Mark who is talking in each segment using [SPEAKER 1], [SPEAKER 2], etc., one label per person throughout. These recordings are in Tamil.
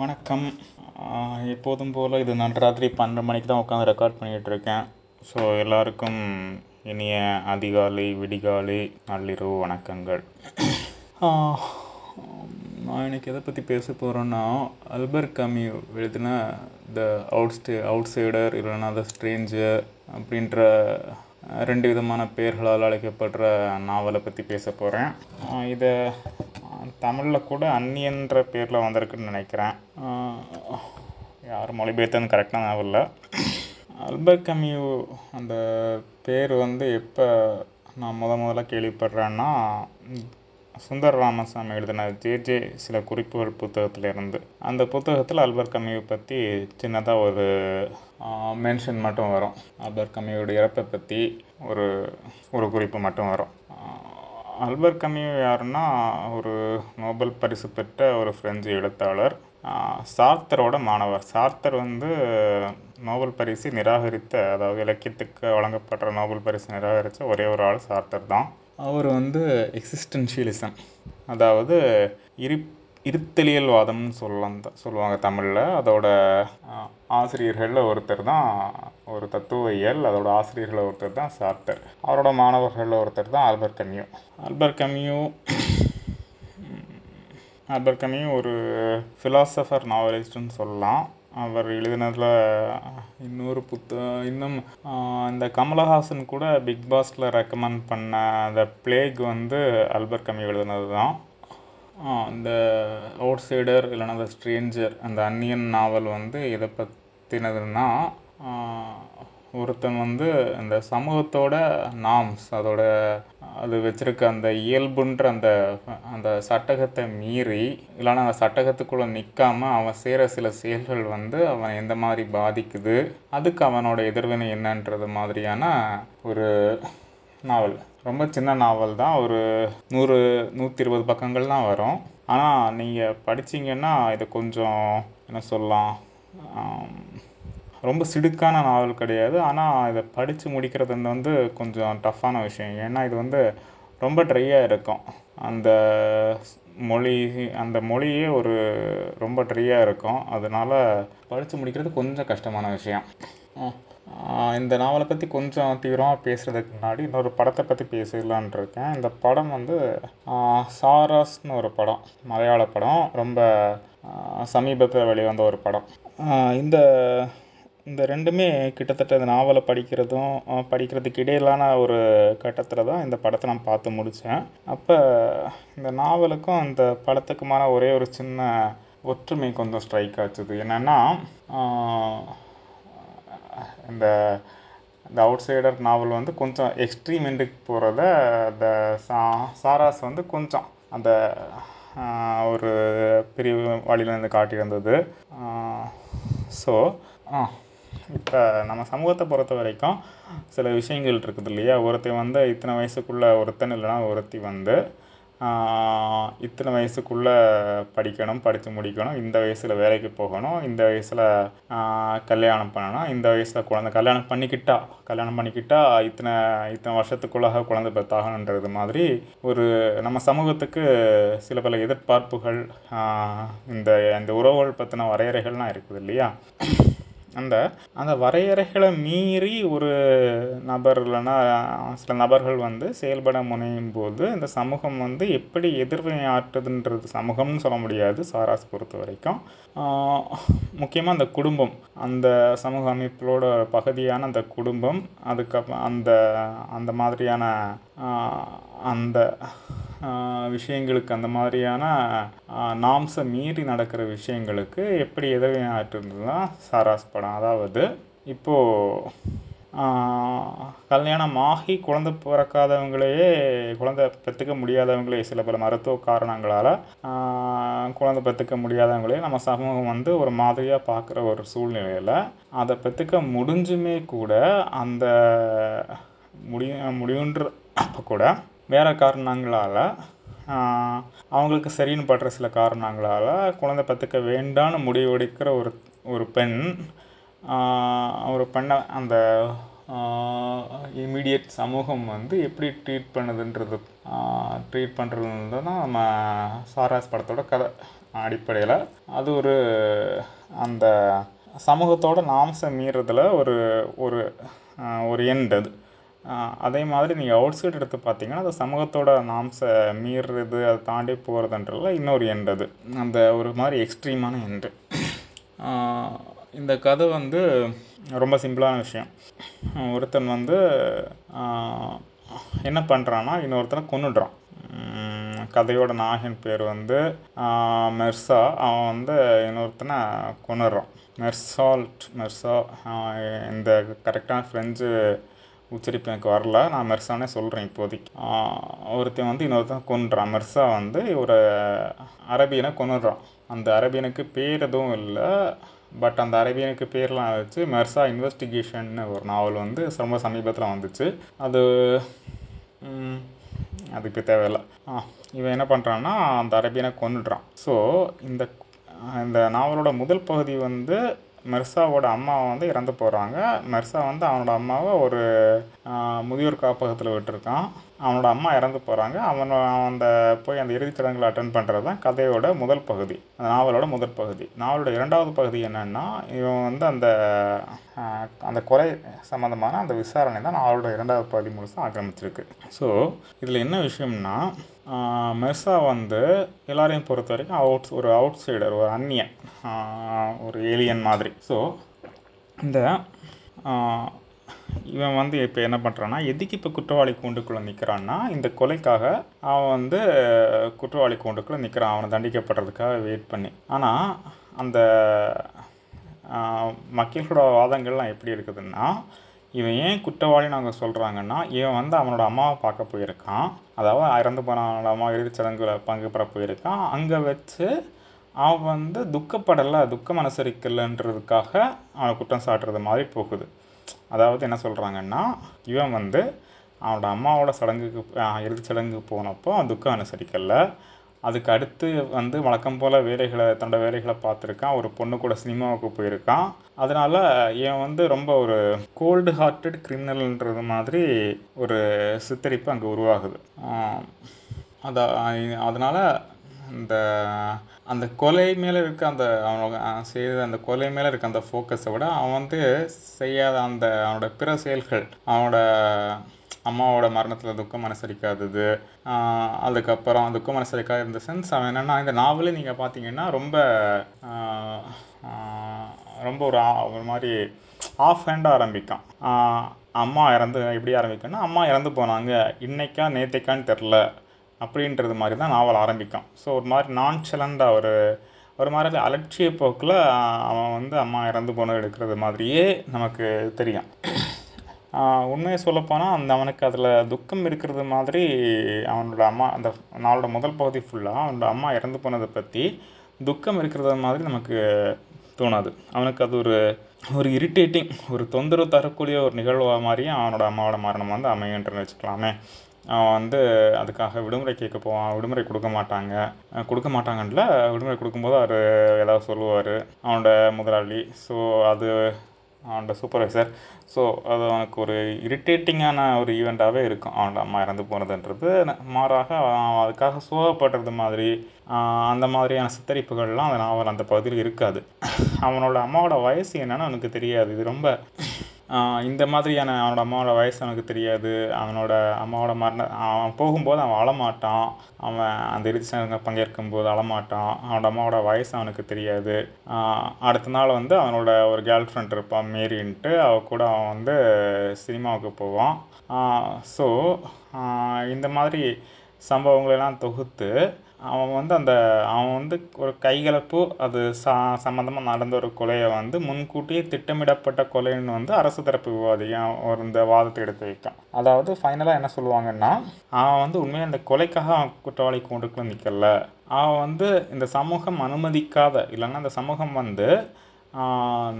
[SPEAKER 1] வணக்கம். எப்போதும் போல் இது நடுராத்திரி பன்னெண்டு மணிக்கு தான் உட்காந்து ரெக்கார்ட் பண்ணிகிட்ருக்கேன் ஸோ எல்லாருக்கும் இனிய அதிகாலை விடிகாலை நள்ளிரவு வணக்கங்கள். நான் இன்றைக்கி எதை பற்றி பேச போகிறேன்னா அல்பர் கம்யூ எழுதின த அவுட்ஸ்டே அவுட்சைடர் இல்லைன்னா த ஸ்ட்ரேஞ்சர் அப்படின்ற ரெண்டு விதமான பெயர்களால் அழைக்கப்படுற நாவலை பற்றி பேச போகிறேன் இதை தமிழில் கூட அந்நியன்ற பேரில் வந்திருக்குன்னு நினைக்கிறேன். யார் மொழிபெயர்த்ததுன்னு கரெக்டாக ஞாபகம் இல்லை. அல்பர் கம்யூ அந்த பேர் வந்து எப்போ நான் முத முதல்ல கேள்விப்படுறேன்னா சுந்தர் ராமசாமி எழுதின ஜே ஜே சில குறிப்புகள் புத்தகத்தில் இருந்து அந்த புத்தகத்தில் அல்பர் கம்யூ பற்றி சின்னதாக ஒரு மென்ஷன் மட்டும் வரும். அல்பர் கம்யூவோட இறப்பை பற்றி ஒரு ஒரு குறிப்பு மட்டும் வரும். அல்பர் கம்யூ யாருன்னா ஒரு நோபல் பரிசு பெற்ற ஒரு ஃப்ரெஞ்சு எழுத்தாளர். சார்த்தரோட மாணவர். சார்த்தர் வந்து நோபல் பரிசு நிராகரித்த அதாவது இலக்கியத்துக்கு வழங்கப்படுற நோபல் பரிசு நிராகரித்த ஒரே ஒரு ஆள் சார்த்தர் தான். அவர் வந்து எக்ஸிஸ்டென்ஷியலிசம். அதாவது இரு இருத்தலியல்வாதம்னு சொல்லலாம் சொல்லுவாங்க தமிழில். அதோட ஆசிரியர்களில் ஒருத்தர் தான் ஒரு தத்துவவியல் அதோடய ஆசிரியர்களில் ஒருத்தர் தான் சார்த்தர். அவரோட மாணவர்களில் ஒருத்தர் தான் ஆல்பர் கம்யூ. ஆல்பர் கம்யூ ஆல்பர் கம்யூ ஒரு ஃபிலாசபர் நாவலிஸ்ட்டுன்னு சொல்லலாம். அவர் எழுதினதில் இன்னொரு புத்த இன்னும் இந்த கமலஹாசன் கூட பிக் பாஸில் ரெக்கமெண்ட் பண்ண அந்த பிளேக் வந்து அல்பர் கம்யூ எழுதினது தான் இந்த அவுட் சைடர் இல்லைனா த ஸ்ட்ரேஞ்சர் அந்த அந்நியன் நாவல் வந்து எதை பற்றினதுன்னா ஒருத்தன் வந்து இந்த சமூகத்தோட நாம்ஸ் அதோட அது வச்சுருக்க அந்த இயல்புன்ற அந்த அந்த சட்டகத்தை மீறி இல்லைனா அந்த சட்டகத்துக்குள்ளே நிற்காம அவன் செய்கிற சில செயல்கள் வந்து அவன் எந்த மாதிரி பாதிக்குது அதுக்கு அவனோட எதிர்வினை என்னன்றது மாதிரியான ஒரு நாவல். ரொம்ப சின்ன நாவல் தான். ஒரு நூறு நூற்றி இருபது பக்கங்கள் தான் வரும். ஆனால் நீங்கள் படிச்சிங்கன்னா இது கொஞ்சம் என்ன சொல்லலாம் ரொம்ப சிடுக்கான நாவல் கிடையாது. ஆனால் இதை படித்து முடிக்கிறது வந்து கொஞ்சம் டஃப்பான விஷயம். ஏன்னா இது வந்து ரொம்ப ட்ரையாக இருக்கும். அந்த மொழி அந்த மொழியே ஒரு ரொம்ப ட்ரையாக இருக்கும். அதனால் படித்து முடிக்கிறது கொஞ்சம் கஷ்டமான விஷயம். இந்த நாவலை பற்றி கொஞ்சம் தீவிரமாக பேசுகிறதுக்கு முன்னாடி இன்னொரு படத்தை பற்றி பேசிடலான்னு இருக்கேன். இந்த படம் வந்து சாராஸ்னு ஒரு படம் மலையாள படம். ரொம்ப சமீபத்தில் வெளிவந்த ஒரு படம். இந்த இந்த ரெண்டுமே கிட்டத்தட்ட இந்த நாவலை படிக்கிறதும் படிக்கிறதுக்கு இடையிலான ஒரு கட்டத்தில் தான் இந்த படத்தை நான் பார்த்து முடித்தேன் அப்போ இந்த நாவலுக்கும் அந்த படத்துக்குமான ஒரே ஒரு சின்ன ஒற்றுமை கொஞ்சம் ஸ்ட்ரைக் ஆச்சுது. என்னென்னா இந்த இந்த அவுட் சைடர் நாவல் வந்து கொஞ்சம் எக்ஸ்ட்ரீம் எண்டுக்கு போகிறத அந்த சா சாராஸ் வந்து கொஞ்சம் அந்த ஒரு பிரிவு வழியிலேருந்து காட்டியிருந்தது. ஸோ இப்போ நம்ம சமூகத்தை பொறுத்த வரைக்கும் சில விஷயங்கள் இருக்குது இல்லையா? ஒருத்தன் வந்து இத்தனை வயசுக்குள்ளே ஒருத்தன் இல்லைனா ஒருத்தி வந்து இத்தனை வயசுக்குள்ளே படிக்கணும் படித்து முடிக்கணும் இந்த வயசில் வேலைக்கு போகணும் இந்த வயசில் கல்யாணம் பண்ணணும் இந்த வயசில் குழந்த கல்யாணம் பண்ணிக்கிட்டா கல்யாணம் பண்ணிக்கிட்டா இத்தனை இத்தனை வருஷத்துக்குள்ளாக குழந்த பெற்றாகணுன்றது மாதிரி ஒரு நம்ம சமூகத்துக்கு சில பல எதிர்பார்ப்புகள் இந்த இந்த உறவுகள் பற்றின வரையறைகள்லாம் இருக்குது இல்லையா? அந்த அந்த வரையறைகளை மீறி ஒரு நபர் இல்லைன்னா சில நபர்கள் வந்து செயல்பட முனையும் போது இந்த சமூகம் வந்து எப்படி எதிர்வினை ஆற்றுதுன்றது சமூகம்னு சொல்ல முடியாது சாராஸ் பொறுத்த வரைக்கும். முக்கியமாக அந்த குடும்பம். அந்த சமூக அமைப்புகளோட பகுதியான அந்த குடும்பம் அதுக்கப்புறம் அந்த அந்த மாதிரியான அந்த விஷயங்களுக்கு அந்த மாதிரியான நாம்ஸை மீறி நடக்கிற விஷயங்களுக்கு எப்படி எதிர்வினை சாராஸ் படம். அதாவது இப்போது கல்யாணம் ஆகி குழந்த பிறக்காதவங்களையே குழந்த பெற்றுக்க முடியாதவங்களே சில பல மருத்துவ காரணங்களால் குழந்த பெற்றுக்க முடியாதவங்களே நம்ம சமூகம் வந்து ஒரு மாதிரியாக பார்க்குற ஒரு சூழ்நிலையில் அதை பெற்றுக்க முடிஞ்சுமே கூட அந்த முடிய முடியுன்ற அப்போ கூட வேறு காரணங்களால் அவங்களுக்கு சரின்னு படுற சில காரணங்களால் குழந்த பெற்றுக்க வேண்டான்னு முடிவெடுக்கிற ஒரு ஒரு பெண் ஒரு பெண்ணை அந்த இமீடியட் சமூகம் வந்து எப்படி ட்ரீட் பண்ணுதுன்றது ட்ரீட் பண்ணுறதுன்றது தான் நம்ம சாராஸ் படத்தோட கதை அடிப்படையில். அது ஒரு அந்த சமூகத்தோட நாம்ஸை மீறதில் ஒரு ஒரு ஒரு எண்ட் அது. அதே மாதிரி நீங்கள் அவுட் சைடு எடுத்து பார்த்தீங்கன்னா அது சமூகத்தோட நாம்ஸை மீறுறது அதை தாண்டி போகிறதுன்றதுல இன்னொரு எண்ட் அது. அந்த ஒரு மாதிரி எக்ஸ்ட்ரீமான எண்டு இந்த கதை வந்து ரொம்ப சிம்பிளான விஷயம். ஒருத்தன் வந்து என்ன பண்ணுறான்னா இன்னொருத்தனை கொன்னுடுறான். கதையோட நாயகன் பேர் வந்து மெர்சா. அவன் வந்து இன்னொருத்தனை கொன்னுடுறான். மெர்சால்ட் மெர்சா. இந்த கரெக்டான ஃப்ரெஞ்சு உச்சரிப்பு எனக்கு வரல. நான் மெர்சானே சொல்கிறேன் இப்போதைக்கு. ஒருத்தன் வந்து இன்னொருத்தன் கொன்றான். மெர்சா வந்து ஒரு அரபியனை கொன்னுடுறான். அந்த அரபியனுக்கு பேர் எதுவும் இல்லை. பட் அந்த அரபியனுக்கு பேர்லாம் வச்சு மெர்சா இன்வெஸ்டிகேஷன்னு ஒரு நாவல் வந்து ரொம்ப சமீபத்தில் வந்துச்சு. அது அது அதுக்கு தேவையில்லை. ஆ இவன் என்ன பண்ணுறான்னா அந்த அரபியனை கொன்னுடுறான். ஸோ இந்த இந்த நாவலோட முதல் பகுதி வந்து மெர்சாவோட அம்மா வந்து இறந்து போகிறாங்க மெர்சா வந்து அவனோட அம்மாவை ஒரு முதியோர் காப்பகத்தில் விட்டுருக்கான். அவனோட அம்மா இறந்து போகிறாங்க அவன் அவன் அந்த போய் அந்த இறுதி சடங்குகளை அட்டன் பண்ணுறது தான் கதையோட முதல் பகுதி அந்த நாவலோட முதல் பகுதி. நாவலோட இரண்டாவது பகுதி என்னென்னா இவன் வந்து அந்த அந்த கொலை சம்மந்தமான அந்த விசாரணை தான் நாவலோட இரண்டாவது பகுதி முழுசாக ஆக்கிரமிச்சிருக்கு. ஸோ இதில் என்ன விஷயம்னா மெர்சா வந்து எல்லாரையும் பொறுத்த வரைக்கும் அவுட் ஒரு அவுட் சைடர் ஒரு அந்நியன் ஒரு ஏலியன் மாதிரி. ஸோ இந்த இவன் வந்து இப்போ என்ன பண்ணுறான்னா எதுக்கு இப்போ குற்றவாளி கூண்டுக்குள்ளே நிற்கிறான்னா இந்த கொலைக்காக அவன் வந்து குற்றவாளி கூண்டுக்குள்ளே நிற்கிறான் அவனை தண்டிக்கப்படுறதுக்காக வெயிட் பண்ணி. ஆனால் அந்த ஆஹ், வாதங்கள்லாம் எப்படி இருக்குதுன்னா இவன் ஏன் குற்றவாளின்னு அவங்க சொல்கிறாங்கன்னா இவன் வந்து அவனோட அம்மாவை பார்க்க போயிருக்கான். அதாவது இறந்து போனவனோட அம்மா இறுதிச்சடங்கில் பங்கு பெற போயிருக்கான். அங்கே வச்சு அவன் வந்து துக்கப்படலை துக்கம் அனுசரிக்கலைன்றதுக்காக அவனை குற்றம் சாட்டுறது மாதிரி போகுது. அதாவது என்ன சொல்கிறாங்கன்னா இவன் வந்து அவனோட அம்மாவோட சடங்குக்கு இறுதி சடங்குக்கு போனப்போ துக்கம் அனுசரிக்கலை. அதுக்கு அடுத்து வந்து வழக்கம் போல் வேலைகளை தன்னோட வேலைகளை பார்த்துருக்கான். ஒரு பொண்ணு கூட சினிமாவுக்கு போயிருக்கான். அதனால் இவன் வந்து ரொம்ப ஒரு கோல்டு ஹார்ட்டட் கிரிமினல்ன்றது மாதிரி ஒரு சித்தரிப்பு அங்கே உருவாகுது. அதான் அதனால் இந்த அந்த கொலை மேலே இருக்க அந்த அவனோட செய்த அந்த கொலை மேலே இருக்க அந்த ஃபோக்கஸை விட அவன் வந்து செய்யாத அந்த அவனோட பிற செயல்கள் அவனோட அம்மாவோட மரணத்தில் துக்கம் அனுசரிக்காதது அதுக்கப்புறம் துக்கம் அனுசரிக்காத இந்த சென்ஸ் அவன் என்னென்னா இந்த நாவலே நீங்கள் பார்த்தீங்கன்னா ரொம்ப ரொம்ப ஒரு ஒரு மாதிரி ஆஃப் ஹேண்டாக ஆரம்பிக்கும் அம்மா இறந்து எப்படி ஆரம்பிக்கும்னா அம்மா இறந்து போனாங்க. இன்னைக்கா நேற்றைக்கான்னு தெரில அப்படின்றது மாதிரி தான் நாவல் ஆரம்பிக்கும். ஸோ ஒரு மாதிரி நான்சலண்டாக ஒரு ஒரு மாதிரி அலட்சிய போக்கில் அவன் வந்து அம்மா இறந்து போனது எடுக்கிறது மாதிரியே நமக்கு தெரியும். உண்மையை சொல்லப்போனால் அந்த அவனுக்கு அதில் துக்கம் இருக்கிறது மாதிரி அவனோட அம்மா அந்த நாளோட முதல் பகுதி ஃபுல்லாக அவனோட அம்மா இறந்து போனதை பற்றி துக்கம் இருக்கிறது மாதிரி நமக்கு தோணாது. அவனுக்கு அது ஒரு ஒரு இரிட்டேட்டிங் ஒரு தொந்தரவு தரக்கூடிய ஒரு நிகழ்வாக மாதிரியும் அவனோட அம்மாவோட மரணம் வந்து அமையன்றன்னு வச்சுக்கலாமே. அவன் வந்து அதுக்காக விடுமுறை கேட்க போவான் விடுமுறை கொடுக்க மாட்டாங்க. கொடுக்க மாட்டாங்கன்ல விடுமுறை கொடுக்கும்போது அவர் ஏதாவது சொல்லுவார் அவனோட முதலாளி. ஸோ அது அவனோட சூப்பர்வைசர் ஸோ அது அவனுக்கு ஒரு இரிட்டேட்டிங்கான ஒரு ஈவெண்ட்டாகவே இருக்கும். அவனோட அம்மா இறந்து போனதுன்றது. மாறாக அவன் அதுக்காக சோகப்படுறது மாதிரி அந்த மாதிரியான சித்தரிப்புகள்லாம் அந்த நாவல் அந்த பகுதியில் இருக்காது. அவனோட அம்மாவோட வயசு என்னன்னு அவனுக்கு தெரியாது. இது ரொம்ப இந்த மாதிரியான அவனோட அம்மாவோட வயசு அவனுக்கு தெரியாது. அவனோட அம்மாவோட மரண அவன் போகும்போது அவன் அழமாட்டான். அவன் அந்த இறுதி சடங்குல பங்கேற்கும்போது அழமாட்டான். அவனோட அம்மாவோட வயசு அவனுக்கு தெரியாது. அடுத்த நாள் வந்து அவனோட ஒரு கேர்ள் ஃப்ரெண்ட் இருப்பான் மேரின்ட்டு. அவ கூட அவன் வந்து சினிமாவுக்கு போவான். ஸோ இந்த மாதிரி சம்பவங்களெல்லாம் தொகுத்து அவன் வந்து அந்த அவன் வந்து ஒரு கைகலப்பு அது சா சம்மந்தமாக நடந்த ஒரு கொலையை வந்து முன்கூட்டியே திட்டமிடப்பட்ட கொலைன்னு வந்து அரசு தரப்பு விவாதியும் ஒரு இந்த வாதத்தை எடுத்து வைக்கான் அதாவது ஃபைனலாக என்ன சொல்லுவாங்கன்னா அவன் வந்து உண்மையாக இந்த கொலைக்காக அவன் குற்றவாளி கூண்டுக்குள்ளே நிற்கல அவன் வந்து இந்த சமூகம் அனுமதிக்காத இல்லைன்னா இந்த சமூகம் வந்து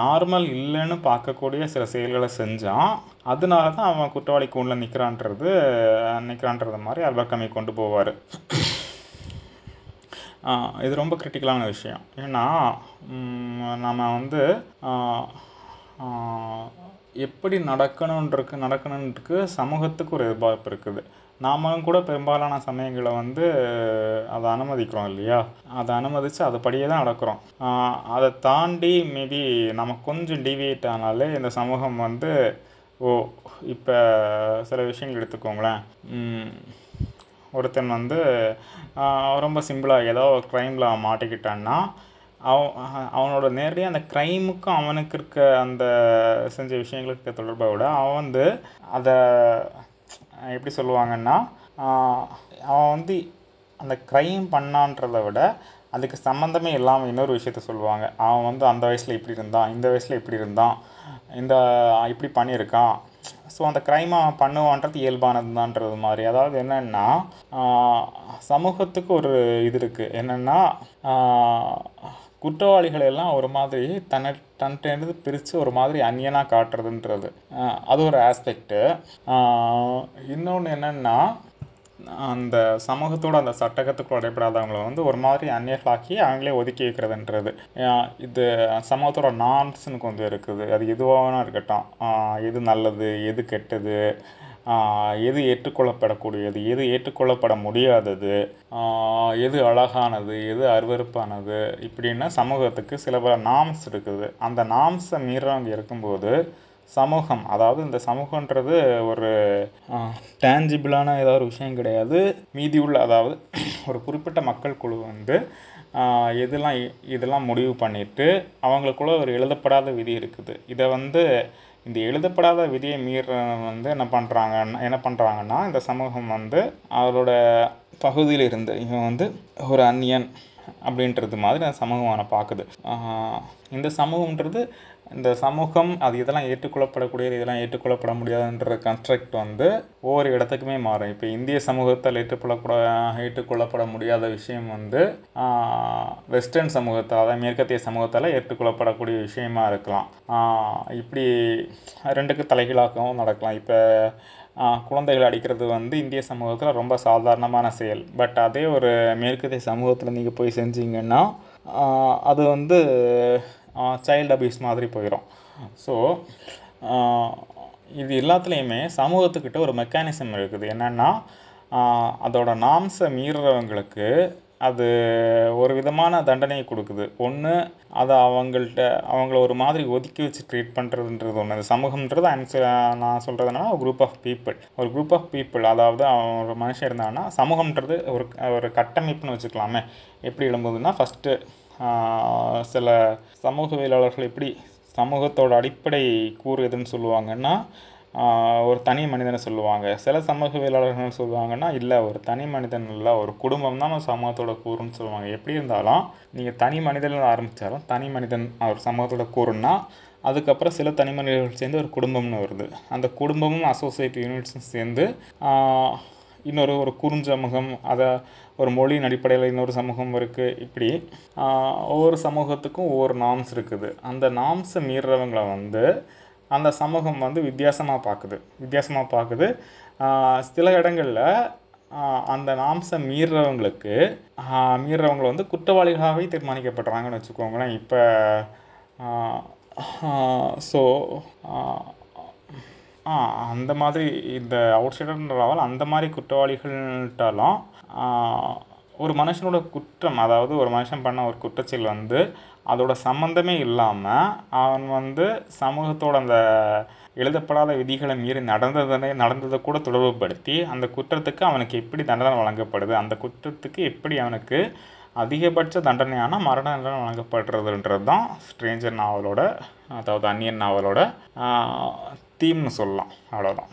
[SPEAKER 1] நார்மல் இல்லைன்னு பார்க்கக்கூடிய சில செயல்களை செஞ்சான். அதனால தான் அவன் குற்றவாளி கூண்டில் நிற்கிறான்றது நிற்கிறான்றது மாதிரி அல்பக்கமி கொண்டு போவார். இது ரொம்ப கிரிட்டிக்கலான விஷயம். ஏன்னா நம்ம வந்து எப்படி நடக்கணுன்ருக்கு நடக்கணுன்ருக்கு சமூகத்துக்கு ஒரு எதிர்பார்ப்பு இருக்குது. நாமளும் கூட பெரும்பாலான சமயங்களை வந்து அதை அனுமதிக்கிறோம் இல்லையா? அதை அனுமதித்து அதுபடியே தான் நடக்கிறோம். அதை தாண்டி மேபி நம்ம கொஞ்சம் டிவியேட் ஆனாலே இந்த சமூகம் வந்து ஓ இப்போ சில விஷயங்கள் எடுத்துக்கோங்களேன். ஒருத்தன் வந்து ரொம்ப சிம்பிளாக ஏதோ ஒரு க்ரைமில் மாட்டிக்கிட்டான்னா அவன் அவனோட நேரடியாக அந்த க்ரைமுக்கும் அவனுக்கு இருக்க அந்த செஞ்ச விஷயங்களுக்கு இருக்க தொடர்பை விட அவன் வந்து அதை எப்படி சொல்லுவாங்கன்னா அவன் வந்து அந்த க்ரைம் பண்ணான்றதை விட அதுக்கு சம்மந்தமே இல்லாமல் இன்னொரு விஷயத்த சொல்லுவாங்க. அவன் வந்து அந்த வயசில் இப்படி இருந்தான் இந்த வயசில் இப்படி இருந்தான் இந்த இப்படி பண்ணியிருக்கான் ஸோ அந்த க்ரைமை அவன் பண்ணுவான்றது இயல்பானதுதான்றது மாதிரி. அதாவது என்னென்னா சமூகத்துக்கு ஒரு இது இருக்குது என்னென்னா குற்றவாளிகளை எல்லாம் ஒரு மாதிரி தன்னை தன்கிட்டேருந்து பிரித்து ஒரு மாதிரி அந்நியனாக காட்டுறதுன்றது. அது ஒரு ஆஸ்பெக்ட்டு இன்னொன்று என்னென்னா அந்த சமூகத்தோட அந்த சட்டகத்துக்கு உடைப்படாதவங்கள வந்து ஒரு மாதிரி அந்நியர்களாக்கி அவங்களே ஒதுக்கி வைக்கிறதுன்றது. இது சமூகத்தோட நார்ம்ஸ்னு கொஞ்சம் இருக்குது. அது எதுவாக இருக்கட்டும். எது நல்லது எது கெட்டது எது ஏற்றுக்கொள்ளப்படக்கூடியது எது ஏற்றுக்கொள்ளப்பட முடியாதது எது அழகானது எது அருவருப்பானது இப்படின்னு சமூகத்துக்கு சில பல நார்ம்ஸ் இருக்குது. அந்த நார்ம்ஸை மீறவங்க இருக்கும்போது சமூகம். அதாவது இந்த சமூகன்றது ஒரு டேஞ்சிபிளான ஏதாவது ஒரு விஷயம் கிடையாது. மீதி உள்ள அதாவது ஒரு குறிப்பிட்ட மக்கள் குழு வந்து ஆஹ் இதெல்லாம் இதெல்லாம் முடிவு பண்ணிட்டு அவங்களுக்குள்ள ஒரு எழுதப்படாத விதி இருக்குது. இதை வந்து இந்த எழுதப்படாத விதியை மீறவங்க வந்து என்ன பண்ணுறாங்க என்ன பண்ணுறாங்கன்னா இந்த சமூகம் வந்து அவரோட பகுதியில் இருந்து இவன் வந்து ஒரு அந்நியன். அப்படின்றது மாதிரி அந்த சமூகம் அவனை பார்க்குது. இந்த சமூகம்ன்றது இந்த சமூகம் அது இதெல்லாம் ஏற்றுக்கொள்ளப்படக்கூடியது இதெல்லாம் ஏற்றுக்கொள்ளப்பட முடியாதுன்ற கன்ஸ்ட்ரக்ட் வந்து ஒவ்வொரு இடத்துக்குமே மாறும். இப்போ இந்திய சமூகத்தால் ஏற்றுக்கொள்ளப்பட ஏற்றுக்கொள்ளப்பட முடியாத விஷயம் வந்து வெஸ்டர்ன் சமூகத்தால் அதாவது மேற்கத்திய சமூகத்தால் ஏற்றுக்கொள்ளப்படக்கூடிய விஷயமா இருக்கலாம். இப்படி ரெண்டுக்கு தலைகீழாகவும் நடக்கலாம். இப்போ குழந்தைகளை அடிக்கிறது வந்து இந்திய சமூகத்தில் ரொம்ப சாதாரணமான செயல். பட் அதே ஒரு மேற்கத்திய சமூகத்தில் நீங்கள் போய் செஞ்சீங்கன்னா அது வந்து சைல்டு அபியூஸ் மாதிரி போயிடும் ஸோ இது எல்லாத்துலேயுமே சமூகத்துக்கிட்ட ஒரு மெக்கானிசம் இருக்குது. என்னென்னா அதோடய நாம்ஸை மீறுறவங்களுக்கு அது ஒரு விதமான தண்டனையை கொடுக்குது. ஒன்று அதை அவங்கள்ட்ட அவங்கள ஒரு மாதிரி ஒதுக்கி வச்சு ட்ரீட் பண்ணுறதுன்றது ஒன்று அந்த சமூகம்ன்றது ஐம் நான் சொல்கிறது ஒரு குரூப் ஆஃப் பீப்புள் ஒரு குரூப் ஆஃப் பீப்புள் அதாவது அவன் ஒரு மனுஷன் இருந்தான்னா சமூகம்ன்றது ஒரு ஒரு கட்டமைப்புன்னு வச்சுக்கலாமே. எப்படி எழும்புதுன்னா ஃபஸ்ட்டு சில சமூகவியலாளர்கள் எப்படி சமூகத்தோட அடிப்படை கூறு எதுன்னு சொல்லுவாங்கன்னா ஒரு தனி மனிதனை சொல்லுவாங்க. சில சமூகவியலாளர்கள் சொல்லுவாங்கன்னா இல்லை ஒரு தனி மனிதன் இல்லை ஒரு குடும்பம் தான் ஒரு சமூகத்தோட கூறுன்னு சொல்லுவாங்க. எப்படி இருந்தாலும் நீங்கள் தனி மனிதன் ஆரம்பித்தாலும் தனி மனிதன் ஒரு சமூகத்தோட கூறுன்னா அதுக்கப்புறம் சில தனி மனிதர்கள் சேர்ந்து ஒரு குடும்பம்னு வருது. அந்த குடும்பமும் அசோசியேட் யூனிட்ஸும் சேர்ந்து இன்னொரு ஒரு குறுஞ்சமூகம் அதை ஒரு மொழியின் அடிப்படையில் இன்னொரு சமூகம் இருக்குது இப்படி ஒவ்வொரு சமூகத்துக்கும் ஒவ்வொரு நார்ம்ஸ் இருக்குது. அந்த நார்ம்ஸை மீறுறவங்களை வந்து அந்த சமூகம் வந்து வித்தியாசமாக பார்க்குது வித்தியாசமாக பார்க்குது சில இடங்களில் அந்த நாம்ஸை மீறுறவங்களுக்கு ஆஹ் மீறுறவங்கள வந்து குற்றவாளிகளாகவே தீர்மானிக்கப்படுறாங்கன்னு வச்சுக்கோங்களேன். இப்போ ஸோ அந்த மாதிரி இந்த அவுட் சைடர்ன்றதால அந்த மாதிரி குற்றவாளிகள்ட்டாலும் ஒரு மனுஷனோட குற்றம் அதாவது ஒரு மனுஷன் பண்ண ஒரு குற்றச்செயல் வந்து அதோட சம்மந்தமே இல்லாமல் அவன் வந்து சமூகத்தோட அந்த எழுதப்படாத விதிகளை மீறி நடந்ததனை நடந்ததை கூட தொடர்புபடுத்தி அந்த குற்றத்துக்கு அவனுக்கு எப்படி தண்டனை வழங்கப்படுது அந்த குற்றத்துக்கு எப்படி அவனுக்கு அதிகபட்ச தண்டனையான மரண தண்டனை வழங்கப்படுறதுன்றது தான் ஸ்ட்ரேஞ்சர் நாவலோட அதாவது அந்நியன் நாவலோட தீம்னு சொல்லலாம். அவ்வளோதான்